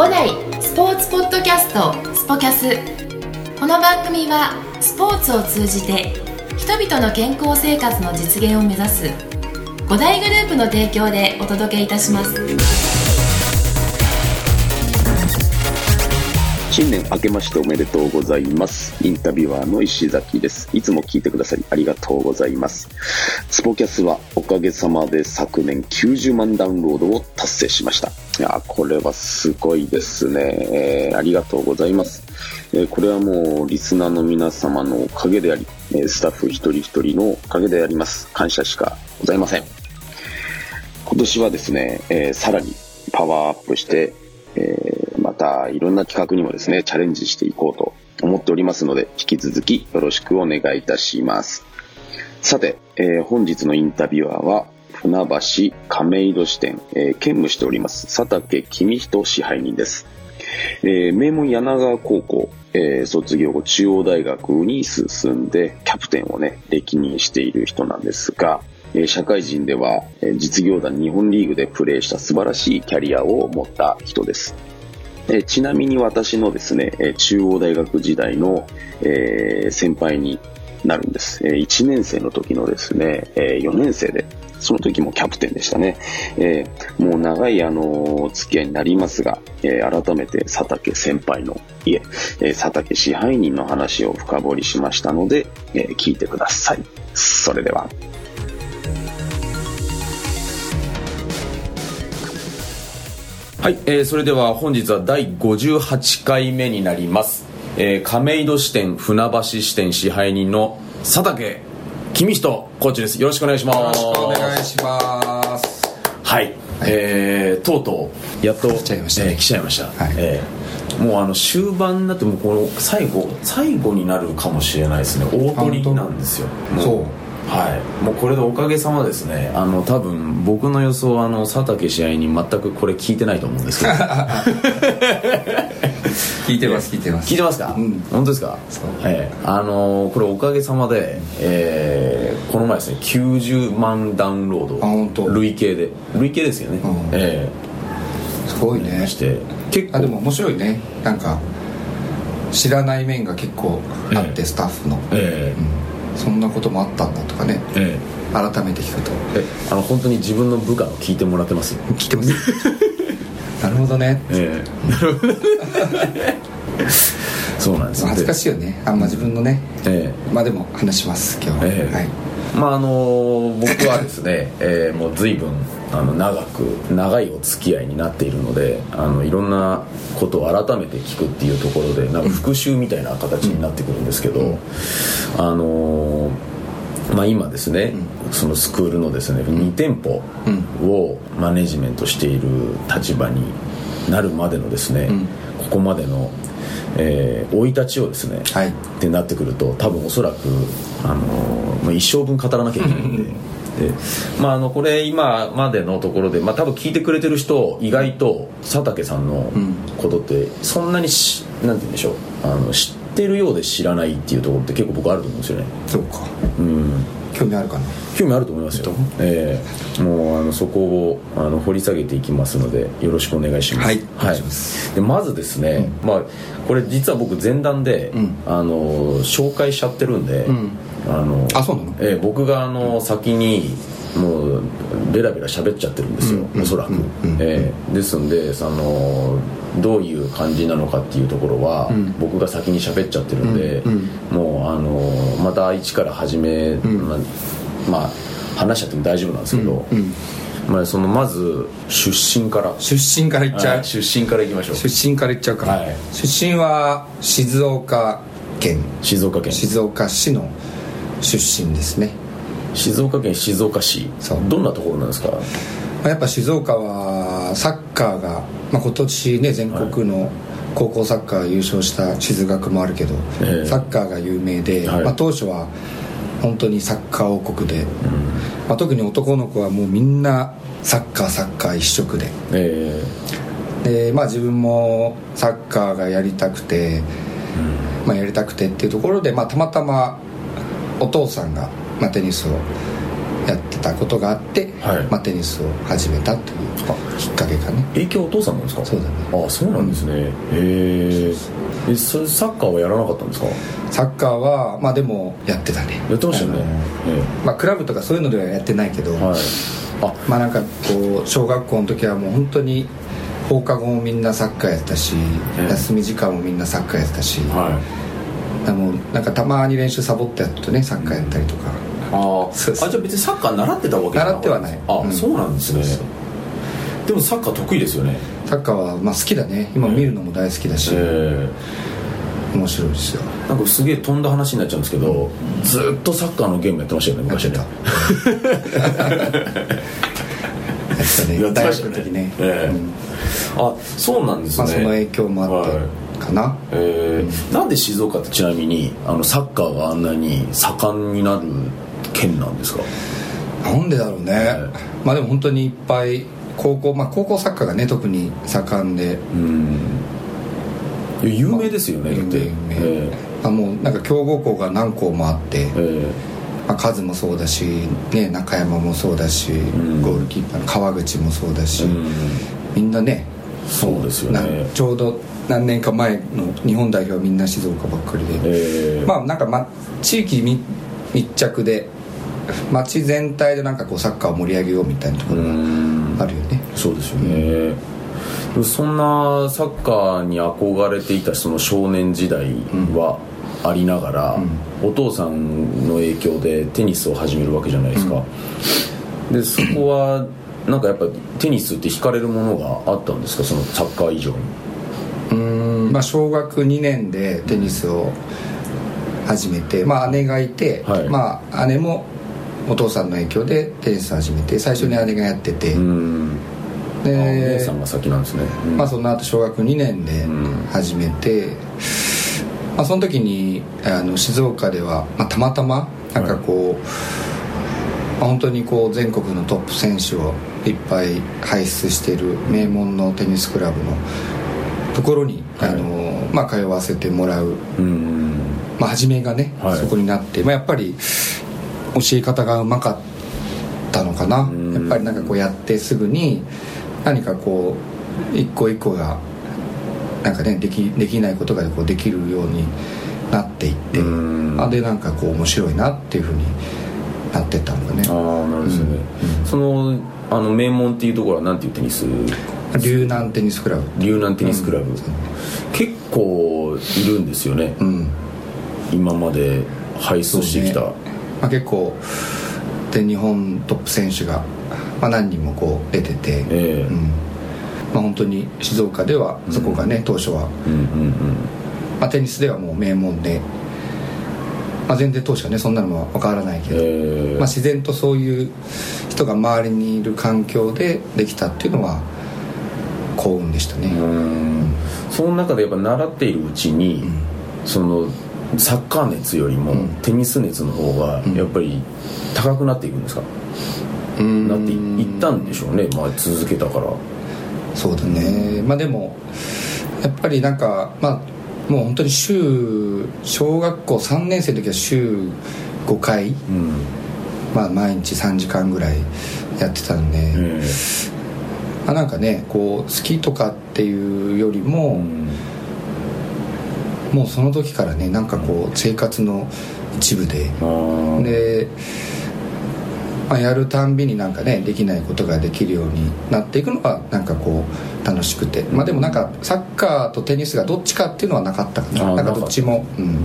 五代スポーツポッドキャストスポキャス。この番組はスポーツを通じて人々の健康生活の実現を目指す五大グループの提供でお届けいたします。新年明けましておめでとうございます。インタビュアーの石崎です。いつも聞いてくださりありがとうございます。スポキャスはおかげさまで昨年90万ダウンロードを達成しました。いや、これはすごいですね。えーありがとうございます。えーこれはもうリスナーの皆様のおかげであり、えスタッフ一人一人のおかげであります。感謝しかございません。今年はですね、えーさらにパワーアップして、えーまたいろんな企画にもですね、チャレンジしていこうと思っておりますので、引き続きよろしくお願いいたします。さて、えー本日のインタビュアーは、船橋亀戸支店、えー兼務しております、佐竹公人支配人です。えー名門柳川高校、えー卒業後中央大学に進んでキャプテンをね、歴任している人なんですが、社会人では、実業団日本リーグでプレーした素晴らしいキャリアを持った人です。ちなみに私のですね、中央大学時代の、先輩になるんです。え1年生の時のですね、え4年生で、その時もキャプテンでしたね。もう長いあの付き合いになりますが、改めて佐竹先輩の家、佐竹支配人の話を深掘りしましたので、聞いてください。それでは。はい、えーそれでは本日は第58回目になります、えー亀戸支店船橋支店支配人の佐竹公人コーチです。よろしくお願いします。よろしくお願い。しますはい、えーとうとうやっと来ちゃいましたね。えー来ちゃいました、はい。えーもうあの終盤になってもうこの最後最後になるかもしれないですね。大取りなんですよ。もそうはい。もうこれでおかげさまですね。あの多分僕の予想はあの佐竹試合に全くこれ聞いてないと思うんですけど。聞いてます聞いてます。聞いてますか、うん。本当ですか？そう。ええあのーこれおかげさまで、えーこの前ですね90万ダウンロード。あ本当。累計で。累計ですよね、うん。えすごいね。えして結構。あでも面白いね。なんか知らない面が結構あって、ええ。スタッフの、え。うん、そんなこともあったんだとかね。ええ。改めて聞くと。ええ。あの本当に自分の部下の聞いてもらってます。聞いてます。なるほどね。ええ。なるほどそうなんです恥ずかいしいよね。あんま自分のね。ええ。まあでも話します今日は、ええ。はい。まああの僕はですね、えーもう随分あの長く長いお付き合いになっているのであのいろんなことを改めて聞くっていうところでなんか復習みたいな形になってくるんですけど、あのまあ、今ですね、そのスクールのですね2店舗をマネジメントしている立場になるまでのですね、ん。ここまでのえー生い立ちをですね、はい。ってなってくると多分おそらく、あのーまあ、一生分語らなきゃいけないんで。でまあ、あのこれ今までのところで、まあ、多分聞いてくれてる人意外と佐竹さんのことってそんなにしなんて言うんでしょう。あの知ってるようで知らないっていうところって結構僕あると思うんですよね。そうか。うん興味あるかな？興味あると思いますよ、ええ。もうあのそこをあの掘り下げていきますのでよろしくお願いします。はいお願いでまずですね、まあ、これ実は僕前段で、ん。あの紹介しちゃってるんで、ん。あのあそうなの？ええ僕があの先にもうベラベラ喋っちゃってるんですよ、うんおそらく、うんうん。ええ。ですんでそのどういう感じなのかっていうところは、僕が先に喋っちゃってるんで、うん。もうあのまた一から始め、まあまあ話しちゃっても大丈夫なんですけど、うん。まあ、そのまず出身から。出身から言っちゃう、はい。出身からいきましょう。出身から言っちゃうか、はい。出身は静岡県。静岡県。静岡市の出身ですね。静岡県静岡市。どんなところなんですか？まあやっぱ静岡はサッカーが、まあ、今年ね全国の高校サッカー優勝した静学もあるけど、ええ。サッカーが有名で、はい。まあ、当初は本当にサッカー王国で、まあ、特に男の子はもうみんなサッカーサッカー一色で。えでまあ自分もサッカーがやりたくて、まあ、やりたくてっていうところで、まあ、たまたまお父さんが、まあ、テニスをやってたことがあって、はい。まあ、テニスを始めたというきっかけかね。影響お父さんなんですか？そうだね。ああそうなんですね、へええそサッカーはやらなかったんですか？サッカーはまあでもやってたね。やってましたよね。あのえまあ、クラブとかそういうのではやってないけど、えはい。あまあなんかこう小学校の時はもう本当に放課後もみんなサッカーやったし、ええ。休み時間もみんなサッカーやってたし、はい。でもなんかたまに練習サボってやるとねサッカーやったりとか、うあじゃあ別にサッカー習ってたわけじゃ習ってはない。あ、うん。そうなんですね。でもサッカー得意ですよね。サッカーはまあ好きだね。今見るのも大好きだし、え面白いですよ。えなんかすげえ飛んだ話になっちゃうんですけど、ずっとサッカーのゲームやってましたよね昔ね。やってた。ね。あそうなんですね、まあ、その影響もあってかな、えーなんで静岡ってちなみにあのサッカーがあんなに盛んになる県なんですか？なんでだろうね、えまあでも本当にいっぱい高校まあ高校サッカーがね特に盛んで。うん。有名ですよね、だって。有名。えあもうなんか強豪校が何校もあって、ええ。まあ、カズもそうだし、ね、中山もそうだし、ん。ゴールキーパーの川口もそうだし、えうん。みんなねそうですよね。ちょうど何年か前の日本代表はみんな静岡ばっかりで、ええ。まあなんか、ま、地域密密着で街全体でなんかこうサッカーを盛り上げようみたいなところうんがあるよね。そうですよね、そんなサッカーに憧れていたその少年時代はありながら、お父さんの影響でテニスを始めるわけじゃないですか、でそこはなんかやっぱテニスって惹かれるものがあったんですか？そのサッカー以上に。うん。まあ小学2年でテニスを始めて、まあ姉がいて、はい。まあ姉もお父さんの影響でテニスを始めて最初に姉がやってて、うん。あお姉でさんが先なんですね、うん。まあ、その後小学2年でうん。始めて、まあ、その時にあの静岡では、まあ、たまたまなんかこう、まあ本当にこう全国のトップ選手をいっぱい輩出している名門のテニスクラブのところに、はい。あのまあ、通わせてもらう、うんまあ、初めがね、はい。そこになって、まあ、やっぱり教え方がうまかったのかな。うん。やっぱりなんかこうやってすぐに何かこう一個一個がなんかねできできないことがこうできるようになっていってうん。あでなんかこう面白いなっていうふうになってったんだね。ああなるほどですよね、そのあの名門っていうところはなんていうテニス龍南テニスクラブ。龍南テニスクラブ、結構いるんですよね、うん。今まで輩出してきた、ねまあ、結構で日本トップ選手が、まあ、何人もこう出てて、ええ。うん。まあ、本当に静岡ではそこがね、当初は、うんうんまあ、テニスではもう名門で、まあ、全然当初はねそんなのも分からないけど、うんええ。まあ、自然とそういう人が周りにいる環境でできたっていうのは幸運でしたね、うん。その中でやっぱ習っているうちに、そのサッカー熱よりもうん。テニス熱の方がやっぱり高くなっていくんですか、うん。なっていいったんでしょうね、まあ、続けたから。そうだね、まあでもやっぱりなんかまあもう本当に週小学校3年生の時は週5回、うん。まあ、毎日3時間ぐらいやってたんで、えまあ、なんかねこう好きとかっていうよりえも、うんもうその時からねなんかこう生活の一部でで、まあ、やるたんびになんかねできないことができるようになっていくのがなんかこう楽しくて。まあでもなんかサッカーとテニスがどっちかっていうのはなかったかな。なんかどっちも、うん、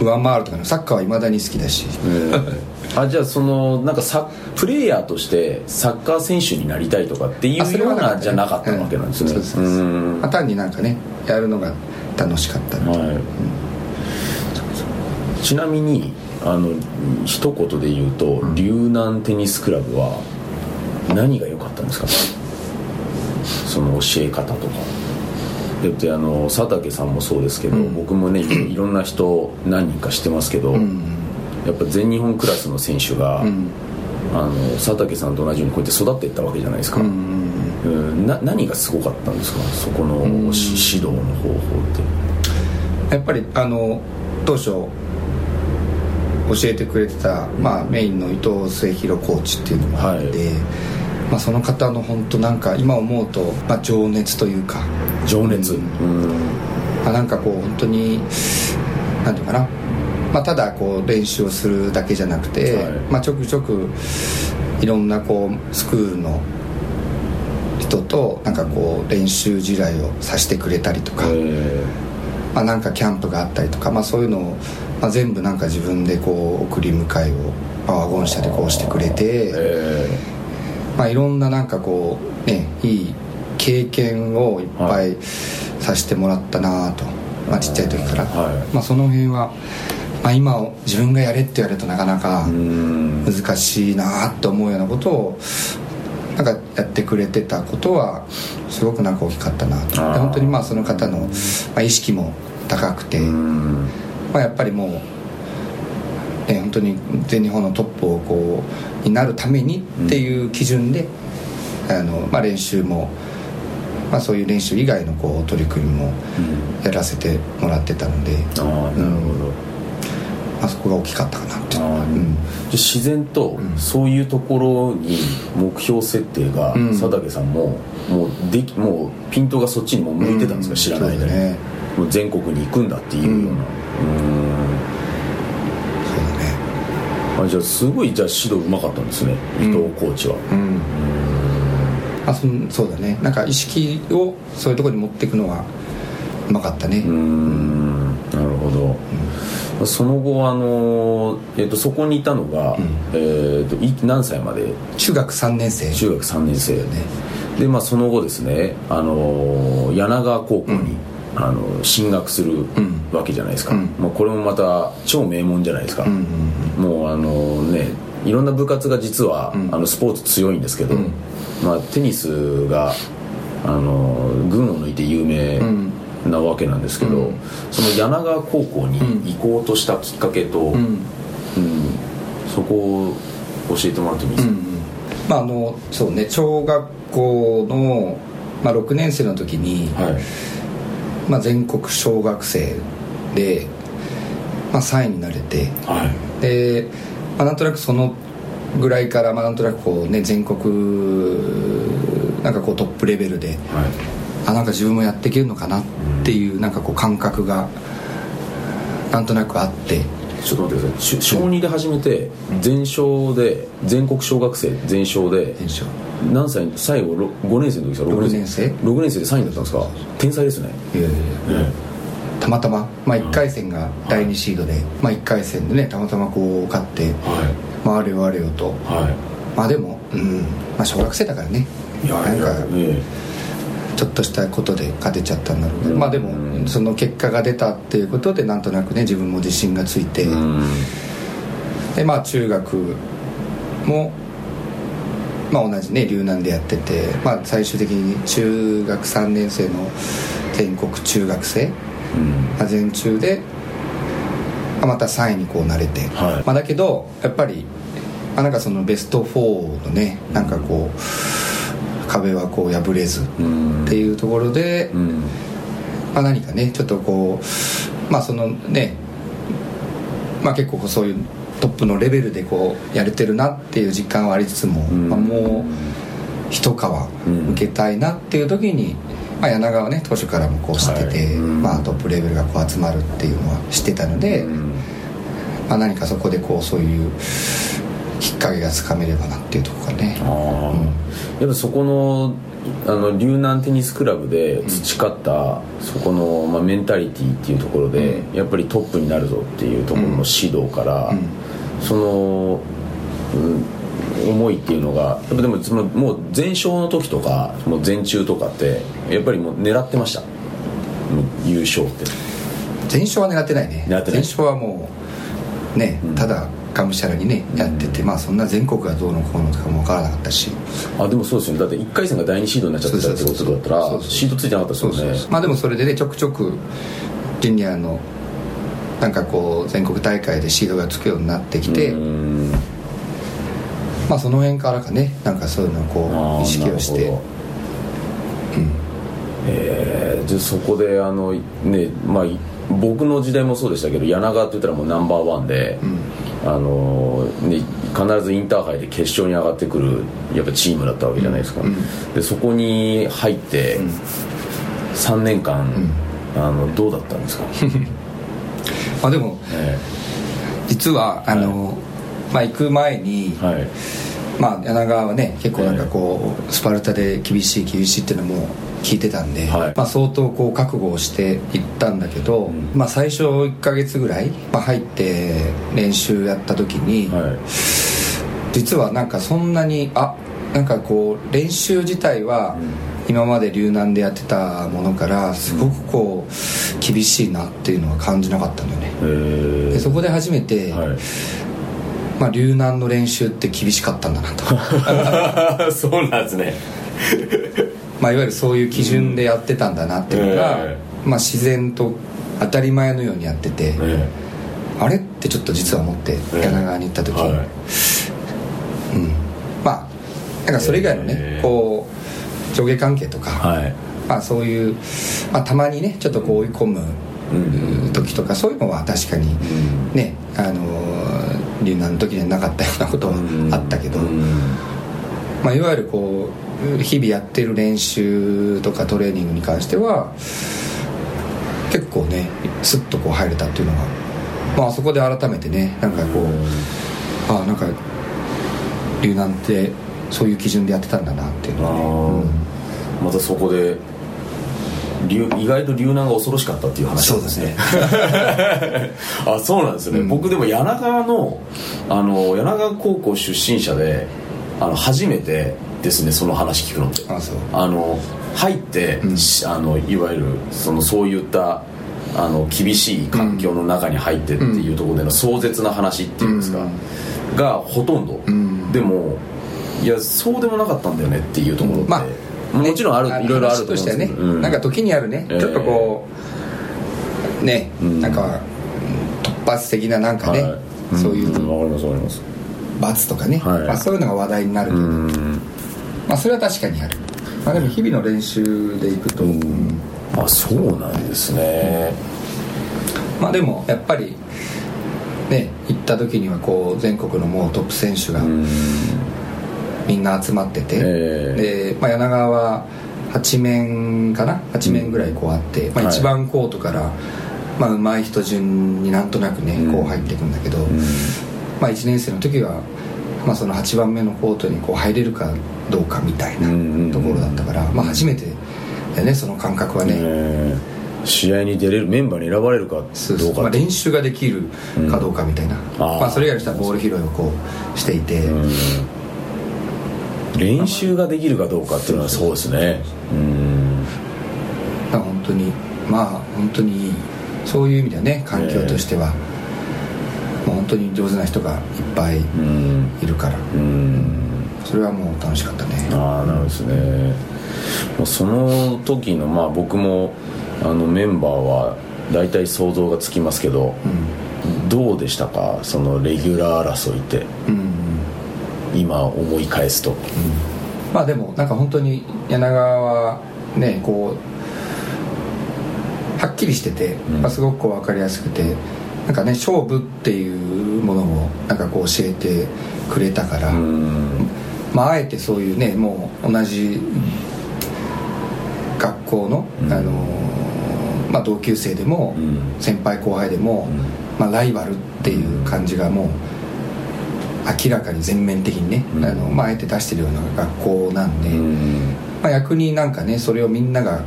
上回るとかねサッカーはいまだに好きだし。ええあじゃあそのなんかサプレイヤーとしてサッカー選手になりたいとかっていうようなじゃなかったわけなんですね、うん。そうそうそううん。まあ単になんかねやるのが楽しかったみたい。なはい、ちなみにあの一言で言うと龍南テニスクラブは何が良かったんですか？その教え方とか。でであの佐竹さんもそうですけど、僕もねいろんな人何人か知ってますけど、うん。やっぱ全日本クラスの選手が、うん。あの佐竹さんと同じようにこうやって育っていったわけじゃないですか、うんうんな何がすごかったんですか？そこのし指導の方法って。やっぱりあの当初教えてくれてた、まあ、メインの伊藤末広コーチっていうのもあって、はい。まあ、その方の本当なんか今思うと、まあ、情熱というか、情熱。うん。うん。まあ、なんかこう本当になんていうかな、まあ、ただこう練習をするだけじゃなくて、はい。まあ、ちょくちょくいろんなこうスクールの人となんかこう練習試合をさせてくれたりとか、えまあ、なんかキャンプがあったりとか、まあ、そういうのを、まあ、全部なんか自分でこう送り迎えを、まあ、ワゴン車でこうしてくれーて、えまあ、いろんななんかこうねいい経験をいっぱいさせてもらったなと、まあ、ちっちゃい時から、はい。まあ、その辺は、まあ、今自分がやれって言われるとなかなか難しいなと思うようなことをなんかやってくれてたことはすごくなんか大きかったなと。本当にまあその方の、まあ、意識も高くて、うん。まあ、やっぱりもう、ね、本当に全日本のトップをこうになるためにっていう基準で、あのまあ、練習も、まあ、そういう練習以外のこう取り組みもやらせてもらってたので、ああなるほど、まあ、そこが大きかったかなっていう。ん。自然とそういうところに目標設定がうん。佐竹さんももうできもうピントがそっちにもう向いてたんですか、うん。知らない間に、そうだね。もう全国に行くんだっていうような。うん。そうだね。あじゃあすごいじゃあ指導うまかったんですね。伊藤コーチは、うん。あそんそうだね。なんか意識をそういうところに持っていくのはうまかったね。うーん。なるほど、その後あの、えっとそこにいたのが、ん。えっとい何歳まで？中学3年生。中学3年生。ね。でまあその後ですねあの柳川高校に、あの進学するん。わけじゃないですか、うん。まあ、これもまた超名門じゃないですか、うんうんもうあのねいろんな部活が実は、ん。あのスポーツ強いんですけど、うん。まあ、テニスがあの群を抜いて有名うんなわけなんですけど、うん。その柳川高校に行こうとしたきっかけと、うん。うん。そこを教えてもらってもいいですか、まああのそうね小学校の、まあ、6年生の時に、はい。まあ、全国小学生で、まあ、3位になれてはい。で、まあ、なんとなくそのぐらいから、まあ、なんとなくこうね全国なんかこうトップレベルではい。あなんか自分もやっていけるのかなっていうなんかこう感覚がなんとなくあって。ちょっと待ってください。し小2で始めて全勝で全国小学生全勝で何歳最後ろ5年生の時ですか六年生？6年生で3位だったんですか？天才ですね。いやいやいや。たまたま、まあ、1回戦が第2シードで、まあ、1回戦でねたまたまこう勝ってはまああれよあれよと。い。はまあでもうん。まあ小学生だからね。いいやなんかえちょっとしたことで勝てちゃったんだろうけまあでもその結果が出たっていうことでなんとなくね自分も自信がついて、でまあ中学もまあ同じね留南でやってて、まあ、最終的に中学3年生の全国中学生うん。まあ全中で、まあ、また3位にこうなれて、はい。まあ、だけどやっぱり、まあ、なんかそのベスト4のねなんかこう壁はこう破れずうんっていうところで、うんまあ、何かねちょっとこうまあそのねまあ結構そういうトップのレベルでこうやれてるなっていう実感はありつつも、ん。まあ、もう一皮うん受けたいなっていう時に、まあ、柳川ね当初からもこう知ってて、はい。うん。まあ、トップレベルがこう集まるっていうのは知ってたので、うん。まあ、何かそこでこうそういうきっかけがつかめればなっていうところがね。ああ、やっぱそこのあの龍南テニスクラブで培った、そこの、まあ、メンタリティーっていうところで、やっぱりトップになるぞっていうところの指導から、うん。その、うん、思いっていうのがやっぱでもそのもう前勝の時とかもう前中とかってやっぱりもう狙ってました。優勝って。全勝は狙ってないね。狙ってない。全勝はもうね、うん。ただがむしゃらにねやってて、まあそんな全国がどうのこうのとかも分からなかったし。あでもそうですよね。だって1回戦が第2シードになっちゃってたってことだったらシードついてなかったですそうもんね。そうそうまあでもそれでねちょくちょくジュニアのなんかこう全国大会でシードがつくようになってきて、うん。まあその辺からかねなんかそういうのをこう意識をして。えーでそこであのねまあい僕の時代もそうでしたけど柳川って言ったらもうナンバーワンで、あのね、必ずインターハイで決勝に上がってくるやっぱチームだったわけじゃないですか、でそこに入って3年間、あのどうだったんですか？ま あでもえ実はあの、まあ行く前に、えはい。まあ柳川はね結構なんかこうスパルタで厳しい厳しいっていうのも聞いてたんで、はい。まあ、相当こう覚悟をしていったんだけど、まあ、最初1ヶ月ぐらい、まあ、入って練習やった時に、はい。実はなんかそんなにあなんかこう練習自体は今まで留南でやってたものからすごくこう厳しいなっていうのは感じなかったんだよね。えでそこで初めて、えはい。まあ、留南の練習って厳しかったんだなと。そうなんですねまあいわゆるそういう基準でやってたんだなっていうのが、えまあ、自然と当たり前のようにやってて、えあれってちょっと実は思ってえ柳川に行った時、えはい。うん、まあなんかそれ以外のね、ええ。こう上下関係とか、はい。まあ、そういう、まあ、たまにねちょっとこう追い込むうん。時とかそういうのは確かにねあの留南の時にはなかったようなことはあったけど、うん。まあ、いわゆるこう日々やってる練習とかトレーニングに関しては結構ねスッとこう入れたっていうのが、まあそこで改めてねなんかこう、ああなんか留南ってそういう基準でやってたんだなっていうのはね、あー。またそこで流意外と流南が恐ろしかったっていう話そうですね。あそうなんですね、うん。僕でも柳川のあの柳川高校出身者であの初めてですねその話聞くのってあの入って、うん。しあのいわゆるそのそういったあの厳しい環境の中に入ってっていうところでの壮絶な話っていうんですか、がほとんど、ん。でもいやそうでもなかったんだよねっていうところって、まあもちろんあるねいろいろあると思うん話としてはね、ですけど、うん。なんか時にあるね、ええ。ちょっとこうね、ん。なんかうん突発的ななんかね、はい。そういうんわかりますわかります。罰とかね、はい。まあ、そういうのが話題になるけど、うんまあそれは確かにある、まあ、でも日々の練習でいくと、あそうなんですね。まあでもやっぱりね行った時にはこう全国のもうトップ選手がうん。みんな集まってて、えで、まあ、柳川は8面かな？8面ぐらいこうあって、まあ、はい。一番コートから、まあ、上手い人順になんとなくねうん。こう入っていくんだけど、まあ、1年生の時は、まあ、その8番目のコートにこう入れるかどうかみたいなうんところだったから、まあ、初めてだよねその感覚はね、え。ー試合に出れるメンバーに選ばれるかそうそう。まあ、どうかって。練習ができるかどうかみたいな、あー。まあ、それ以外の人はボール拾いをこうしていて、うん。練習ができるかどうかっていうのはそうですね。うん。まあ本当にまあ本当にそういう意味ではね環境としては、もう本当に上手な人がいっぱいうん。いるから、うんそれはもう楽しかったね。ああなるほどですね。もうその時のまあ僕もあのメンバーは大体想像がつきますけど、どうでしたか？そのレギュラー争いって。うん、うん今思い返すと。まあでもなんか本当に柳川はねこうはっきりしてて、うん。まあ、すごくこう分かりやすくてなんかね勝負っていうものをなんかこう教えてくれたから、うんまあ、あえてそういうねもう同じ学校の、うん。あのーまあ、同級生でも、うん。先輩後輩でも、うん。まあ、ライバルっていう感じがもう明らかに全面的にね、うん。あのまあ、あえて出してるような学校なんで、うん。まあ、逆になんかねそれをみんなが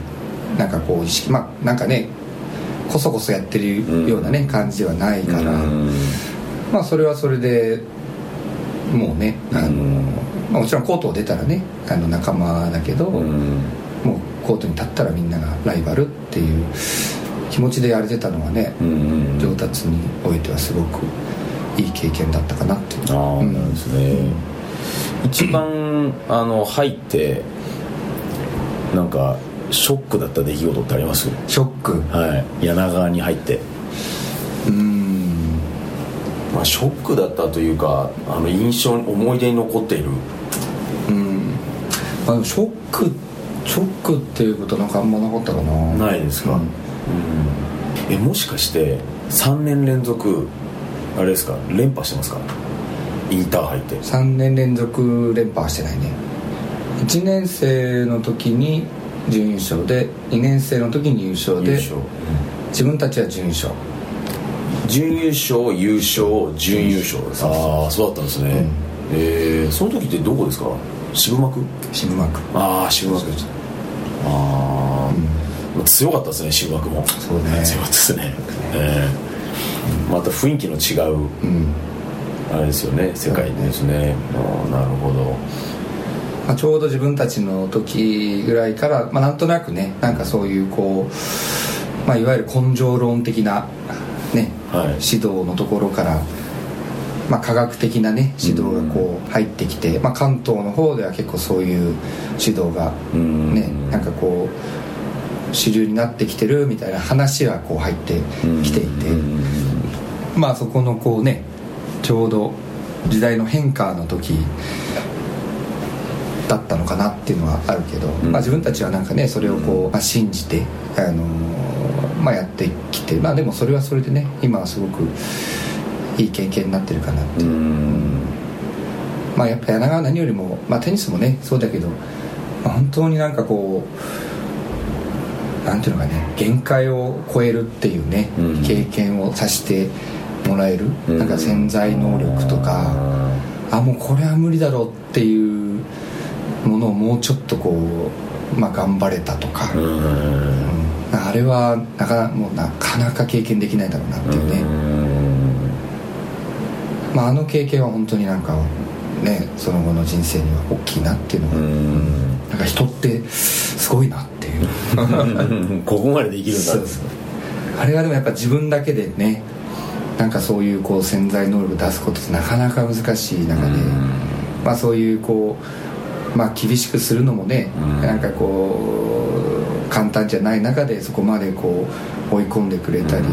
なんかこう意識まあなんかねこそこそやってるようなね、感じではないから、うん。まあそれはそれでもうねあの、うんまあ、もちろんコートを出たらねあの仲間だけど、うん。もうコートに立ったらみんながライバルっていう気持ちでやれてたのはね、うん上達においてはすごくいい経験だったかなっていう。ああうんなん。ですね、一番あの入ってなんかショックだった出来事ってあります？ショック。はい。柳川に入ってあショックだったというかあの印象に思い出に残っている。うん。まあでもショックショックっていうことなんかあんまなかったかな。ないですか、うん。うん。えもしかして3年連続あれですか？連覇してますか？インターハイって。3年連続連覇はしてないね。1年生の時に準優勝で2年生の時に優勝で自分たちは準優勝準優勝優勝準優勝です。ああそうだったんですね、えー、その時ってどこですか？渋幕？渋幕。ああ渋幕。ああ、強かったですね渋幕も。そうね。強かったですね。ええまた雰囲気の違ううん。あれですよね世界ですね。ああなるほど。まあ、ちょうど自分たちの時ぐらいから、まあ、なんとなくねなんかそういうこう、まあ、いわゆる根性論的な、指導のところから、まあ、科学的なね指導がこう入ってきて、まあ、関東の方では結構そういう指導がうん。ねなんかこう主流になってきてるみたいな話はこう入ってきていてまあそこのこうねちょうど時代の変化の時だったのかなっていうのはあるけど、ん。まあ、自分たちはなんかねそれをこう、まあ、信じて、あのーまあ、やってきてまあでもそれはそれでね今はすごくいい経験になってるかなってまあやっぱ柳川は何よりも、まあ、テニスもねそうだけど、まあ、本当になんかこうなんていうのかね限界を超えるっていうね、うん。経験をさせてもらえる、うん。なんか潜在能力とか、あもうこれは無理だろうっていうものをもうちょっとこう、まあ、頑張れたとか、うん。うんあれはなかなもうなかなか経験できないだろうなっていうね、まあ、あの経験は本当になんかねその後の人生には大きいなっていうのが、うん。なんか人ってすごいなっていう。ここまでできるんだ。そうそう。あれはでもやっぱ自分だけでねなんかそういうこう潜在能力出すことってなかなか難しい中で、まあ、そういうこう、まあ、厳しくするのもね、うん。なんかこう簡単じゃない中でそこまでこう追い込んでくれたり、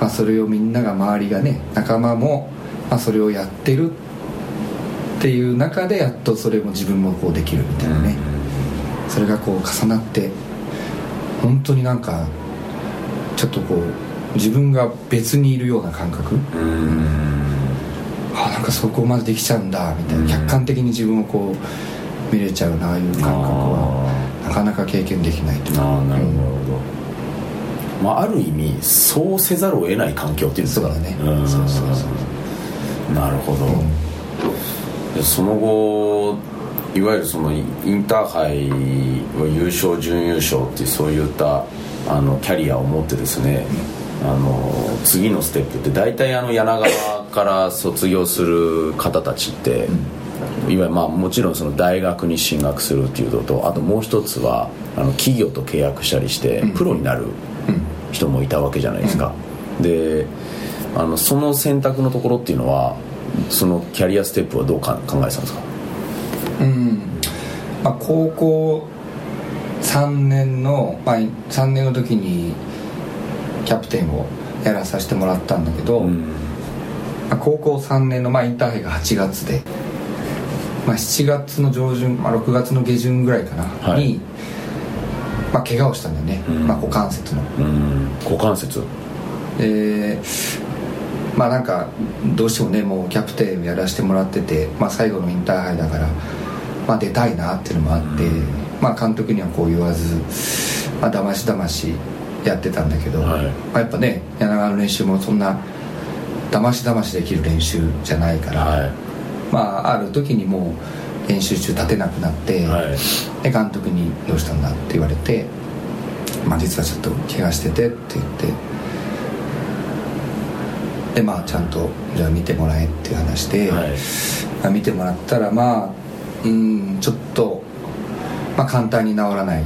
まあ、それをみんなが周りがね仲間も、まあ、それをやってるっていう中でやっとそれも自分もこうできるみたいなね、それがこう重なって本当になんかちょっとこう自分が別にいるような感覚。うん。あなんかそこまでできちゃうんだみたいな、うん。客観的に自分をこう見れちゃうなああいう感覚は。なかなか経験できないという。かああなるほど、うん。まあ、ある意味そうせざるを得ない環境っていうんですか。そうだね。んそうそうそうなるほど、でその後いわゆるそのインターハイは優勝準優勝っていうそういったあのキャリアを持ってですね、あの次のステップって大体あの柳川から卒業する方たちって、いわゆるまあもちろんその大学に進学するっていうのとあともう一つはあの企業と契約したりしてプロになる人もいたわけじゃないですか、であのその選択のところっていうのはそのキャリアステップはどうか考えてたんですか？うん。まあ、高校3年の、まあ、3年の時にキャプテンをやらさせてもらったんだけど、まあ、高校3年の、まあ、インターハイが8月で、まあ、7月の上旬、まあ、6月の下旬ぐらいかな、はい。に、まあ、怪我をしたんだよね、うん。まあ、股関節の。うん。股関節？でまあなんかどうしてもねもうキャプテンをやらせてもらってて、まあ、最後のインターハイだから、まあ、出たいなっていうのもあって、まあ、監督にはこう言わず、まあ、だましだましやってたんだけど、はい。まあ、やっぱね柳川の練習もそんなだましだましできる練習じゃないから、はいまあある時にもう練習中立てなくなって、はいで監督に「どうしたんだ?」って言われて「まあ実はちょっと怪我してて」って言ってでまあちゃんとじゃあ見てもらえっていう話で、はいまあ見てもらったらまあうんちょっと、まあ、簡単に治らない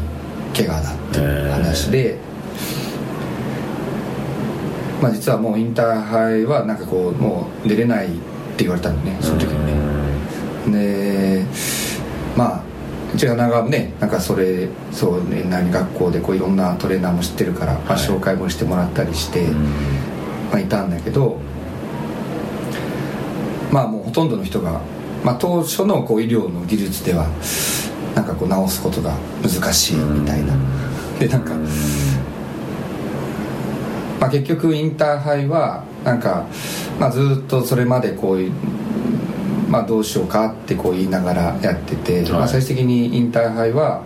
怪我だっていう話で、まあ実はもうインターハイはなんかこうもう出れないって言われたんでねその時にね。でまあうちが長もねなんかそれそうね何学校でこういろんなトレーナーも知ってるから、まあ、はい紹介もしてもらったりして、まあ、いたんだけどまあもうほとんどの人が、まあ、当初のこう医療の技術ではなんかこう治すことが難しいみたいな。でなんかまあ、結局インターハイはなんか、まあ、ずっとそれまでこういう、まあ、どうしようかってこう言いながらやってて、はい。まあ、最終的にインターハイは、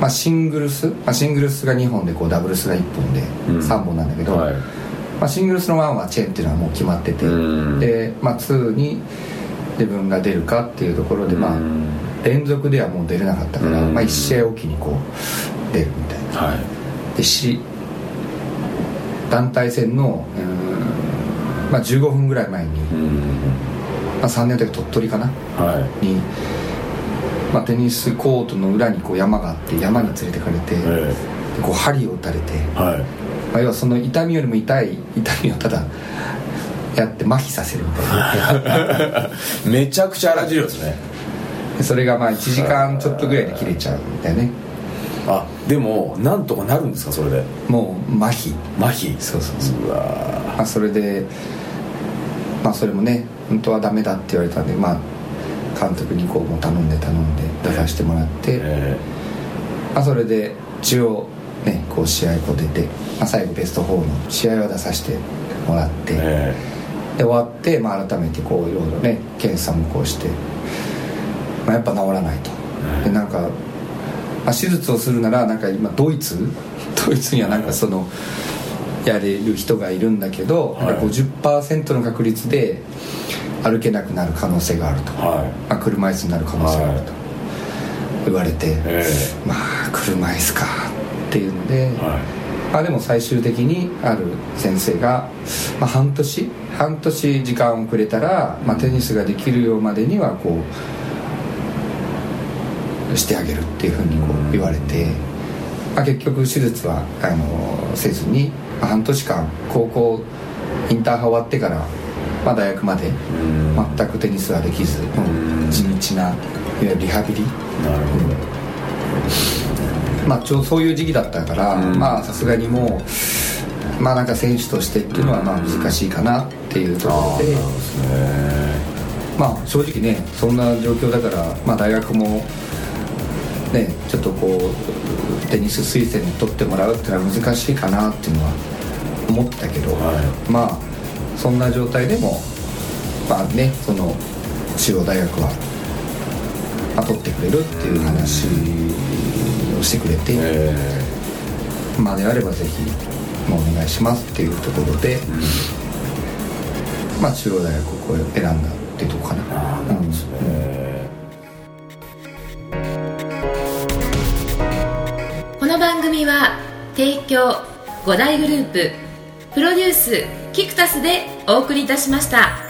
まあ、シングルス、まあ、シングルスが2本でこうダブルスが1本でうん。3本なんだけど、はい。まあ、シングルスの1はチェーンっていうのはもう決まってて、うん。で、まあ、2に自分が出るかっていうところで、まあ、うん連続ではもう出れなかったから、うん。まあ、1試合おきにこう出るみたいな。はい。でし団体戦のまあ、15分ぐらい前に、うん。まあ、3年の時鳥取かな？はい。に、まあ、テニスコートの裏にこう山があって山に連れてかれて、えでこう針を打たれて、えはい。まあ、要はその痛みよりも痛い痛みをただやって麻痺させるみたいな。めちゃくちゃ荒治療ですね。でそれがまあ1時間ちょっとぐらいで切れちゃうんだよねあでもなんとかなるんですかそれで？もう麻痺。麻痺？そうそうそう。うわまあ、それでまあそれもね本当はダメだって言われたんでまあ監督にこうもう頼んで頼んで出させてもらって、えまあ、それで一応ねこう試合こう出て、まあ、最後ベスト4の試合は出させてもらって、ええ。で終わって、まあ、改めてこういろいろね検査もこうして、まあ、やっぱ治らないと。でなんか、まあ、手術をするならなんか今ドイツ？ドイツにはなんかそのやれる人がいるんだけど、はい。なんか50%の確率で歩けなくなる可能性があると、はまあ、車椅子になる可能性があると言われて、まあ車椅子かっていうので、えはい。まあ、でも最終的にある先生が、まあ、半年？半年時間をくれたら、まあ、テニスができるようまでにはこうしてあげるっていうふうにこう言われて、まあ、結局手術はあのせずに、まあ、半年間高校インターハイ終わってから、まあ、大学までうん。全くテニスはできず、地道ないわゆるリハビリ。なるほど。まあ、ちょそういう時期だったから、うん。まあさすがにもうまあなんか選手としてっていうのはまあ難しいかなっていうところで、まあ正直ねそんな状況だから、まあ、大学もねちょっとこうテニス推薦に取ってもらうっていうのは難しいかなっていうのは思ったけど、はまあそんな状態でもまあねその中央大学は、まあ、取ってくれるっていう話をしてくれて。えまあであればぜひお願いしますっていうところで、まあ中央大学をこう選んだっていうところかな。う組は提供五大グループプロデュースキクタスでお送りいたしました。